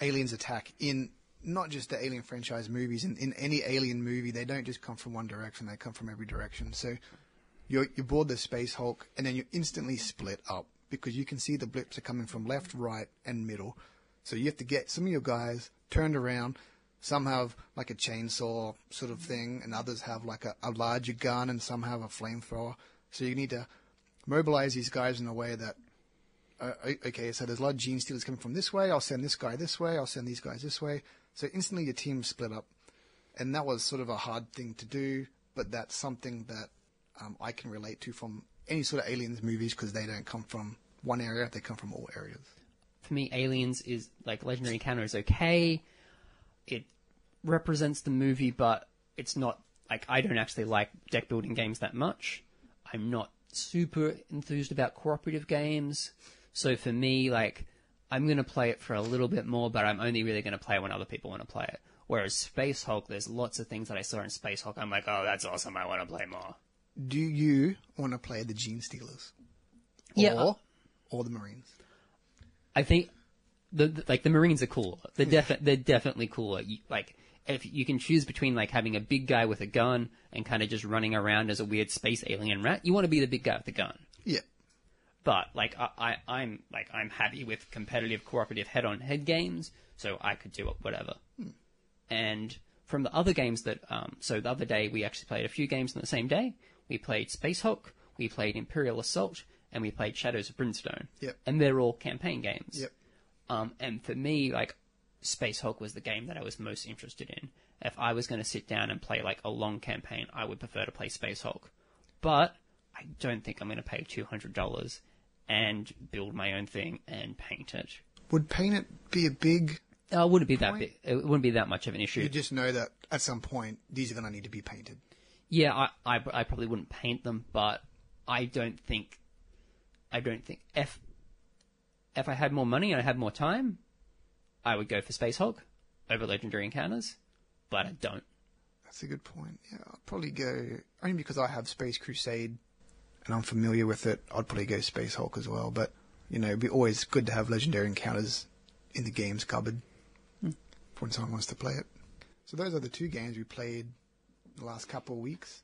aliens attack in not just the Alien franchise movies. In, in any Alien movie, they don't just come from one direction; they come from every direction. So you're you board the Space Hulk, and then you're instantly split up because you can see the blips are coming from left, right, and middle. So you have to get some of your guys turned around. Some have like a chainsaw sort of thing, and others have like a, a larger gun, and some have a flamethrower. So you need to mobilize these guys in a way that uh, okay, so there's a lot of genestealers coming from this way. I'll send this guy this way. I'll send these guys this way. So instantly your team split up, and that was sort of a hard thing to do. But that's something that um, I can relate to from any sort of aliens movies because they don't come from one area; they come from all areas. for me, Aliens is like Legendary Encounter is okay. It represents the movie, but it's not like I don't actually like deck building games that much. I'm not super enthused about cooperative games. So for me, like I'm gonna play it for a little bit more, but I'm only really gonna play it when other people want to play it. Whereas Space Hulk, there's lots of things that I saw in Space Hulk. I'm like, oh, that's awesome. I want to play more. Do you want to play the genestealers? Yeah, Or, uh or the Marines? I think the, the- like the Marines are cool. They're defi- they're definitely cooler. You, like if you can choose between like having a big guy with a gun and kind of just running around as a weird space alien rat, you want to be the big guy with the gun. Yeah. But like I, I I'm like I'm happy with competitive cooperative head on head games, so I could do whatever. And from the other games that um, so the other day we actually played a few games on the same day. We played Space Hulk, we played Imperial Assault, and we played Shadows of Brimstone. Yep. And they're all campaign games. Yep. Um, and for me, like Space Hulk was the game that I was most interested in. If I was going to sit down and play like a long campaign, I would prefer to play Space Hulk. But I don't think I'm going to pay two hundred dollars and build my own thing and paint it. Would paint it be a big? Uh, it wouldn't be that Point. big. It wouldn't be that much of an issue. You just know that at some point these are going to need to be painted. Yeah, I, I, I probably wouldn't paint them, but I don't think, I don't think if if I had more money and I had more time, I would go for Space Hulk over Legendary Encounters, but I don't. That's a good point. Yeah, I'll probably go only because I have Space Crusade and I'm familiar with it. I'd probably go Space Hulk as well. But you know, it'd be always good to have legendary encounters in the games cupboard for when someone wants to play it. So those are the two games we played the last couple of weeks.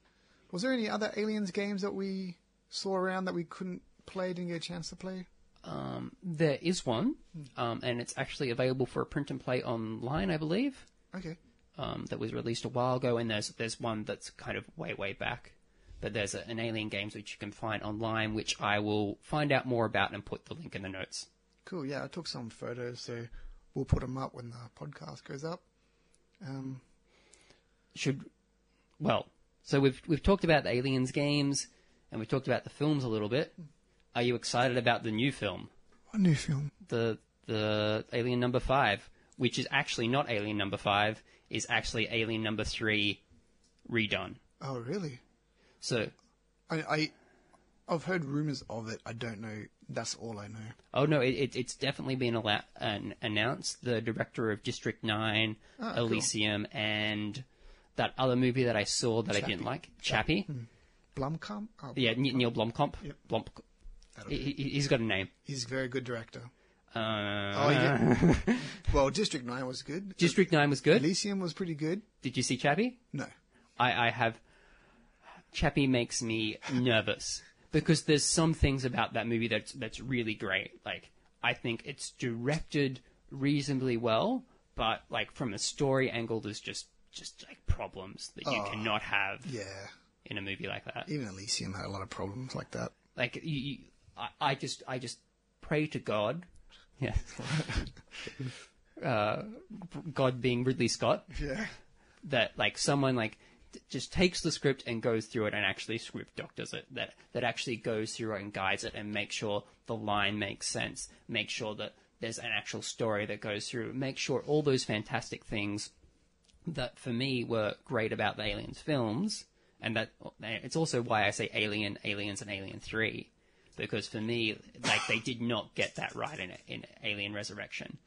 Was there any other Aliens games that we saw around that we couldn't play, didn't get a chance to play? Um, there is one, um, and it's actually available for a print and play online, I believe. Okay. Um, that was released a while ago, and there's there's one that's kind of way way back. But there's a, an Alien Games which you can find online, which I will find out more about and put the link in the notes. Cool. Yeah, I took some photos, so we'll put them up when the podcast goes up. Um, should well so we've we've talked about the aliens games and we've talked about the films a little bit are you excited about the new film what new film? the the alien number 5 which is actually not alien number 5 is actually alien number 3 redone Oh, really? So I, I I've heard rumors of it. I don't know. That's all I know. oh no it, it, it's definitely been an, announced the director of district 9 Ah, cool. elysium and that other movie that i saw that i didn't like chappie Blomkamp. Oh, yeah N- Neill Blomkamp Yep. Blom- that'll He, he- he's got a name He's a very good director. Uh, Oh, yeah. well, District Nine was good. District 9 was good. Elysium was pretty good. Did you see Chappie? No. I, I have. Chappie makes me nervous because there's some things about that movie that's that's really great. Like I think it's directed reasonably well, but like from a story angle, there's just just like problems that you Oh. cannot have Yeah. in a movie like that. Even Elysium had a lot of problems like that. Like you, you I, I just I just pray to God. Yeah. uh, God being Ridley Scott. Yeah. that like someone like just takes the script and goes through it and actually script doctors it that that actually goes through and guides it and makes sure the line makes sense make sure that there's an actual story that goes through make sure all those fantastic things that for me were great about the Aliens films, and that it's also why I say Alien, Aliens, and Alien Three, because for me, like they did not get that right in in Alien Resurrection.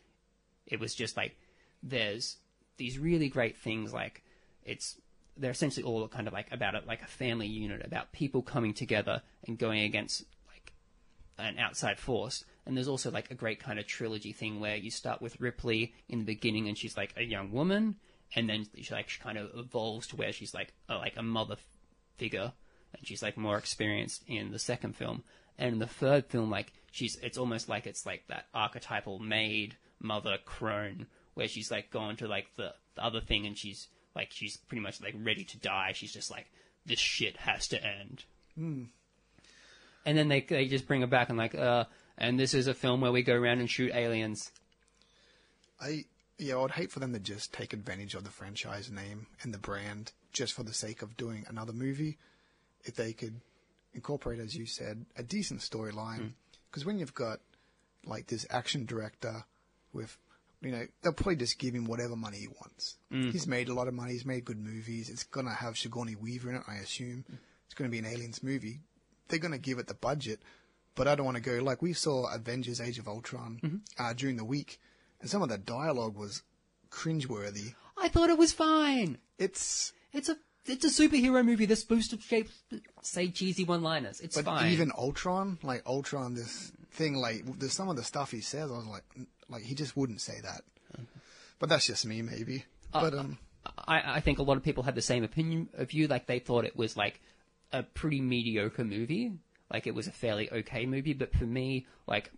It was just like there's these really great things like it's they're essentially all kind of like about it like a family unit about people coming together and going against like an outside force. And there's also like a great kind of trilogy thing where you start with Ripley in the beginning and she's like a young woman. And then she like she kind of evolves to where she's like a, like a mother figure. And she's like more experienced in the second film. And in the third film like she's it's almost like it's like that archetypal maid mother crone where she's like gone to like the, the other thing and she's like she's pretty much like ready to die. She's just like this shit has to end. And then they they just bring her back and like uh and this is a film where we go around and shoot aliens. I yeah, I would hate for them to just take advantage of the franchise name and the brand just for the sake of doing another movie. If they could incorporate, as you said, a decent storyline, because when you've got like this action director with, you know, they'll probably just give him whatever money he wants. He's made a lot of money. He's made good movies. It's gonna have Sigourney Weaver in it, I assume. It's gonna be an aliens movie. They're gonna give it the budget, but I don't want to go like we saw Avengers: Age of Ultron uh, during the week, and some of the dialogue was cringeworthy. i thought it was fine It's it's a it's a superhero movie supposed to shape, say cheesy one liners it's but fine even Ultron, like Ultron, this thing, like there's some of the stuff he says. I was like, mm, like he just wouldn't say that. But that's just me, maybe. But um, I, I think a lot of people had the same opinion of you. Like they thought it was like a pretty mediocre movie. Like it was a fairly okay movie. But for me, like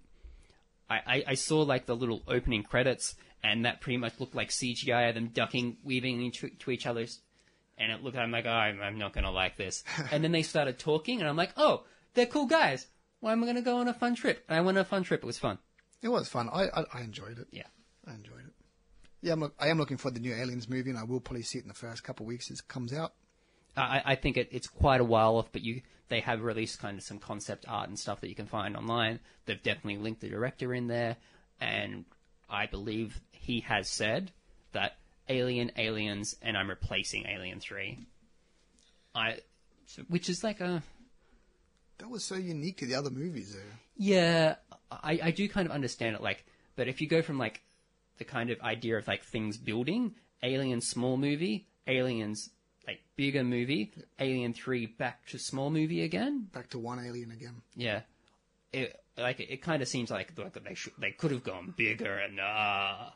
I, I, I saw like the little opening credits, and that pretty much looked like CGI of them ducking, weaving into to each other's. And it looked, I'm like, oh, I'm, I'm not gonna like this. and then they started talking, and I'm like, oh, they're cool guys. Why am I'm gonna go on a fun trip. And I went on a fun trip. It was fun. It was fun. I, I I enjoyed it. Yeah. I enjoyed it. Yeah, I'm look, I am looking for the new Aliens movie, and I will probably see it in the first couple of weeks as it comes out. I, I think it, it's quite a while off, but you they have released kind of some concept art and stuff that you can find online. They've definitely linked the director in there, and I believe he has said that Alien, Aliens, and I'm replacing Alien Three. I, which is like a That was so unique to the other movies, though. yeah, I, I do kind of understand it. Like, but if you go from like the kind of idea of like things building, Alien small movie, Aliens like bigger movie, Alien Three back to small movie again. Back to one alien again. Yeah, it like it, it kind of seems like like they should, they could have gone bigger and uh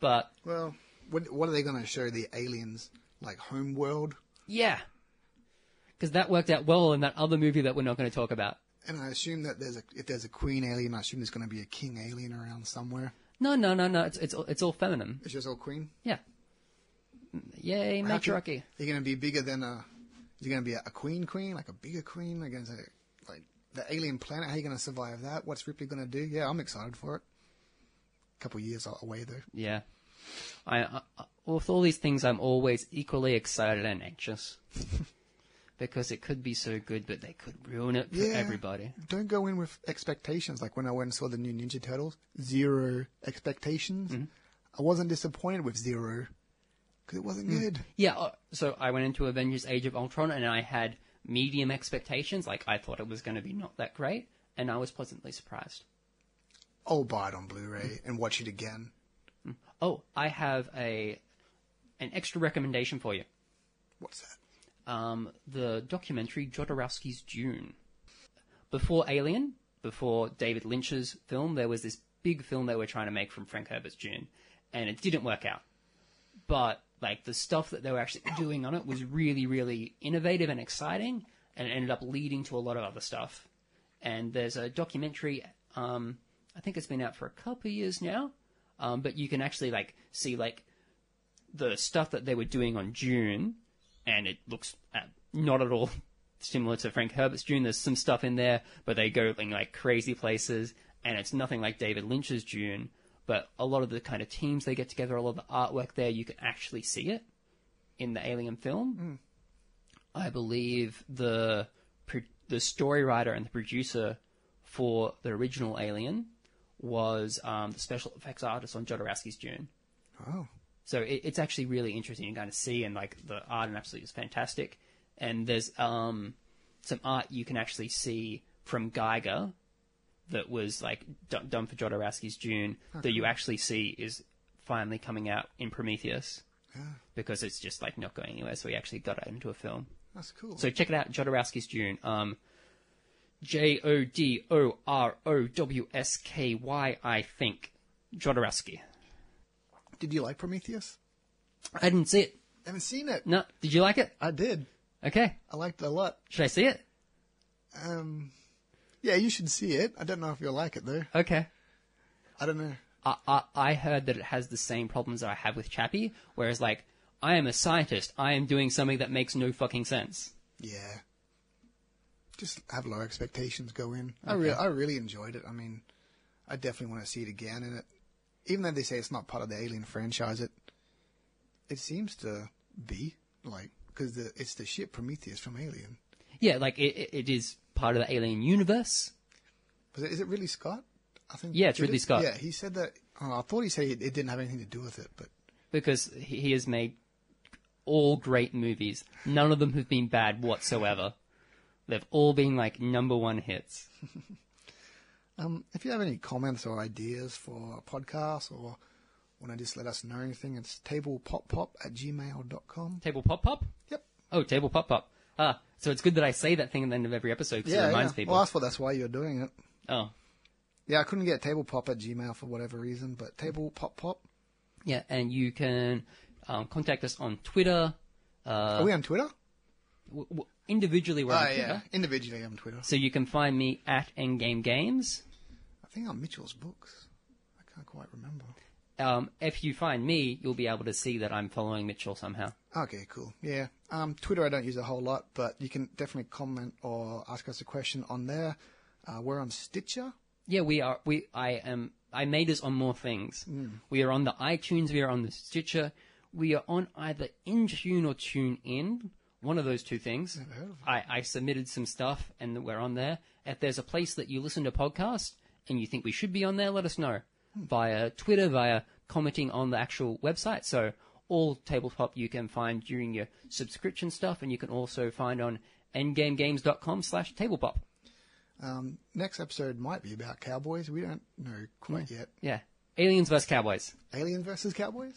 but Well, what, what are they going to show the aliens like home world? yeah, because that worked out well in that other movie that we're not going to talk about. And I assume that there's a if there's a queen alien, I assume there's going to be a king alien around somewhere. No, no, no, no. It's it's all- it's all feminine. It's just all queen. Yeah. Yay, How can- matriarchy. You're going to be bigger than a. You're going to be a, a queen queen, like a bigger queen against a, like the alien planet? How are you going to survive that? What's Ripley going to do? Yeah, I'm excited for it. A couple years away though. Yeah. I, I I- with all these things, I'm always equally excited and anxious because it could be so good, but they could ruin it for Yeah. everybody. Don't go in with expectations. Like when I went and saw the new Ninja Turtles, zero expectations. Mm-hmm. I wasn't disappointed with zero because it wasn't mm. good. Yeah, uh, so I went into Avengers Age of Ultron and I had medium expectations. Like, I thought it was going to be not that great, and I was pleasantly surprised. I'll buy it on Blu-ray mm. and watch it again. Mm. Oh, I have a an extra recommendation for you. What's that? Um, the documentary Jodorowsky's Dune. Before Alien, before David Lynch's film, there was this big film they were trying to make from Frank Herbert's Dune, and it didn't work out. But like the stuff that they were actually doing on it was really, really innovative and exciting, and it ended up leading to a lot of other stuff. And there's a documentary. Um, I think it's been out for a couple of years now, um, but you can actually like see like the stuff that they were doing on Dune, and it looks uh, not at all similar to Frank Herbert's Dune. There's some stuff in there, but they go in like crazy places, and it's nothing like David Lynch's Dune. But a lot of the kind of teams they get together, a lot of the artwork there, you can actually see it in the Alien film. I believe the the story writer and the producer for the original Alien was um, the special effects artist on Jodorowsky's Dune. Oh, So it, it's actually really interesting to kind of see, and like the art and absolutely is fantastic. And there's um, some art you can actually see from Giger that was like d- done for Jodorowsky's Dune that you actually see is finally coming out in Prometheus because it's just like not going anywhere. So we actually got it into a film. That's cool. So check it out, Jodorowsky's Dune. Um, J O D O R O W S K Y, I think. Jodorowsky. Did you like Prometheus? I didn't see it. I haven't seen it. No, did you like it? I did. Okay, I liked it a lot. should I see it? Um, yeah, you should see it. I don't know if you'll like it though. Okay. I don't know. I, I, I heard that it has the same problems that I have with Chappie, whereas like, I am a scientist, I am doing something that makes no fucking sense. Yeah. Just have low expectations. Go in. I really, I really enjoyed it. I mean, I definitely want to see it again. And it, even though they say it's not part of the Alien franchise, it it seems to be like because it's the ship Prometheus from Alien. Yeah, like, it, it- is part of the alien universe. Was it, is it really Scott? I think. Yeah, it's Ridley it? Scott. Yeah, he said that. Oh, I thought he said it, it didn't have anything to do with it, but because he he has made all great movies. None of them have been bad whatsoever. They've all been like number one hits. Um, if you have any comments or ideas for a podcast or want to just let us know anything, it's tablepoppop at gmail.com. Table pop pop. Yep. Oh, table pop pop. Ah, so it's good that I say that thing at the end of every episode because Yeah, it reminds yeah. people. Well, that's what that's why you're doing it. Oh, Yeah, I couldn't get tablepop at gmail for whatever reason, but tablepoppop. yeah, and you can um, contact us on Twitter. Uh, Are we on Twitter? w- w- individually, we're on Oh, Twitter. yeah. Individually, I'm on Twitter. So you can find me at Endgame Games. I think I'm Mitchell's books. I can't quite remember. Um, if you find me, you'll be able to see that I'm following Mitchell somehow. Okay, cool. Yeah. Um, Twitter I don't use a whole lot, but you can definitely comment or ask us a question on there. Uh, we're on Stitcher. Yeah, we are. We I am. I made us on more things. We are on the iTunes. We are on the Stitcher. We are on either Intune or Tune In. One of those two things. I, I submitted some stuff and we're on there. If there's a place that you listen to podcasts and you think we should be on there, let us know via Twitter, via commenting on the actual website. So all tabletop you can find during your subscription stuff, and you can also find on endgamegames.com slash tablepop. Um, next episode might be about cowboys. We don't know quite yet. Yeah. Aliens versus Cowboys. Alien versus cowboys?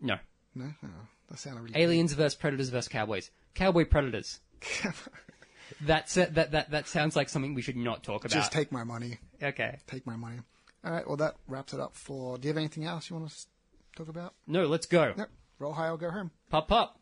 No. No, oh, that sounded really. Aliens versus Predators versus Cowboys. Cowboy Predators. That's it. That, that, that sounds like something we should not talk about. Just take my money. okay. Take my money. All right. Well, that wraps it up for. Do you have anything else you want to talk about? No, let's go. Yep. Roll high or go home. Pop, pop.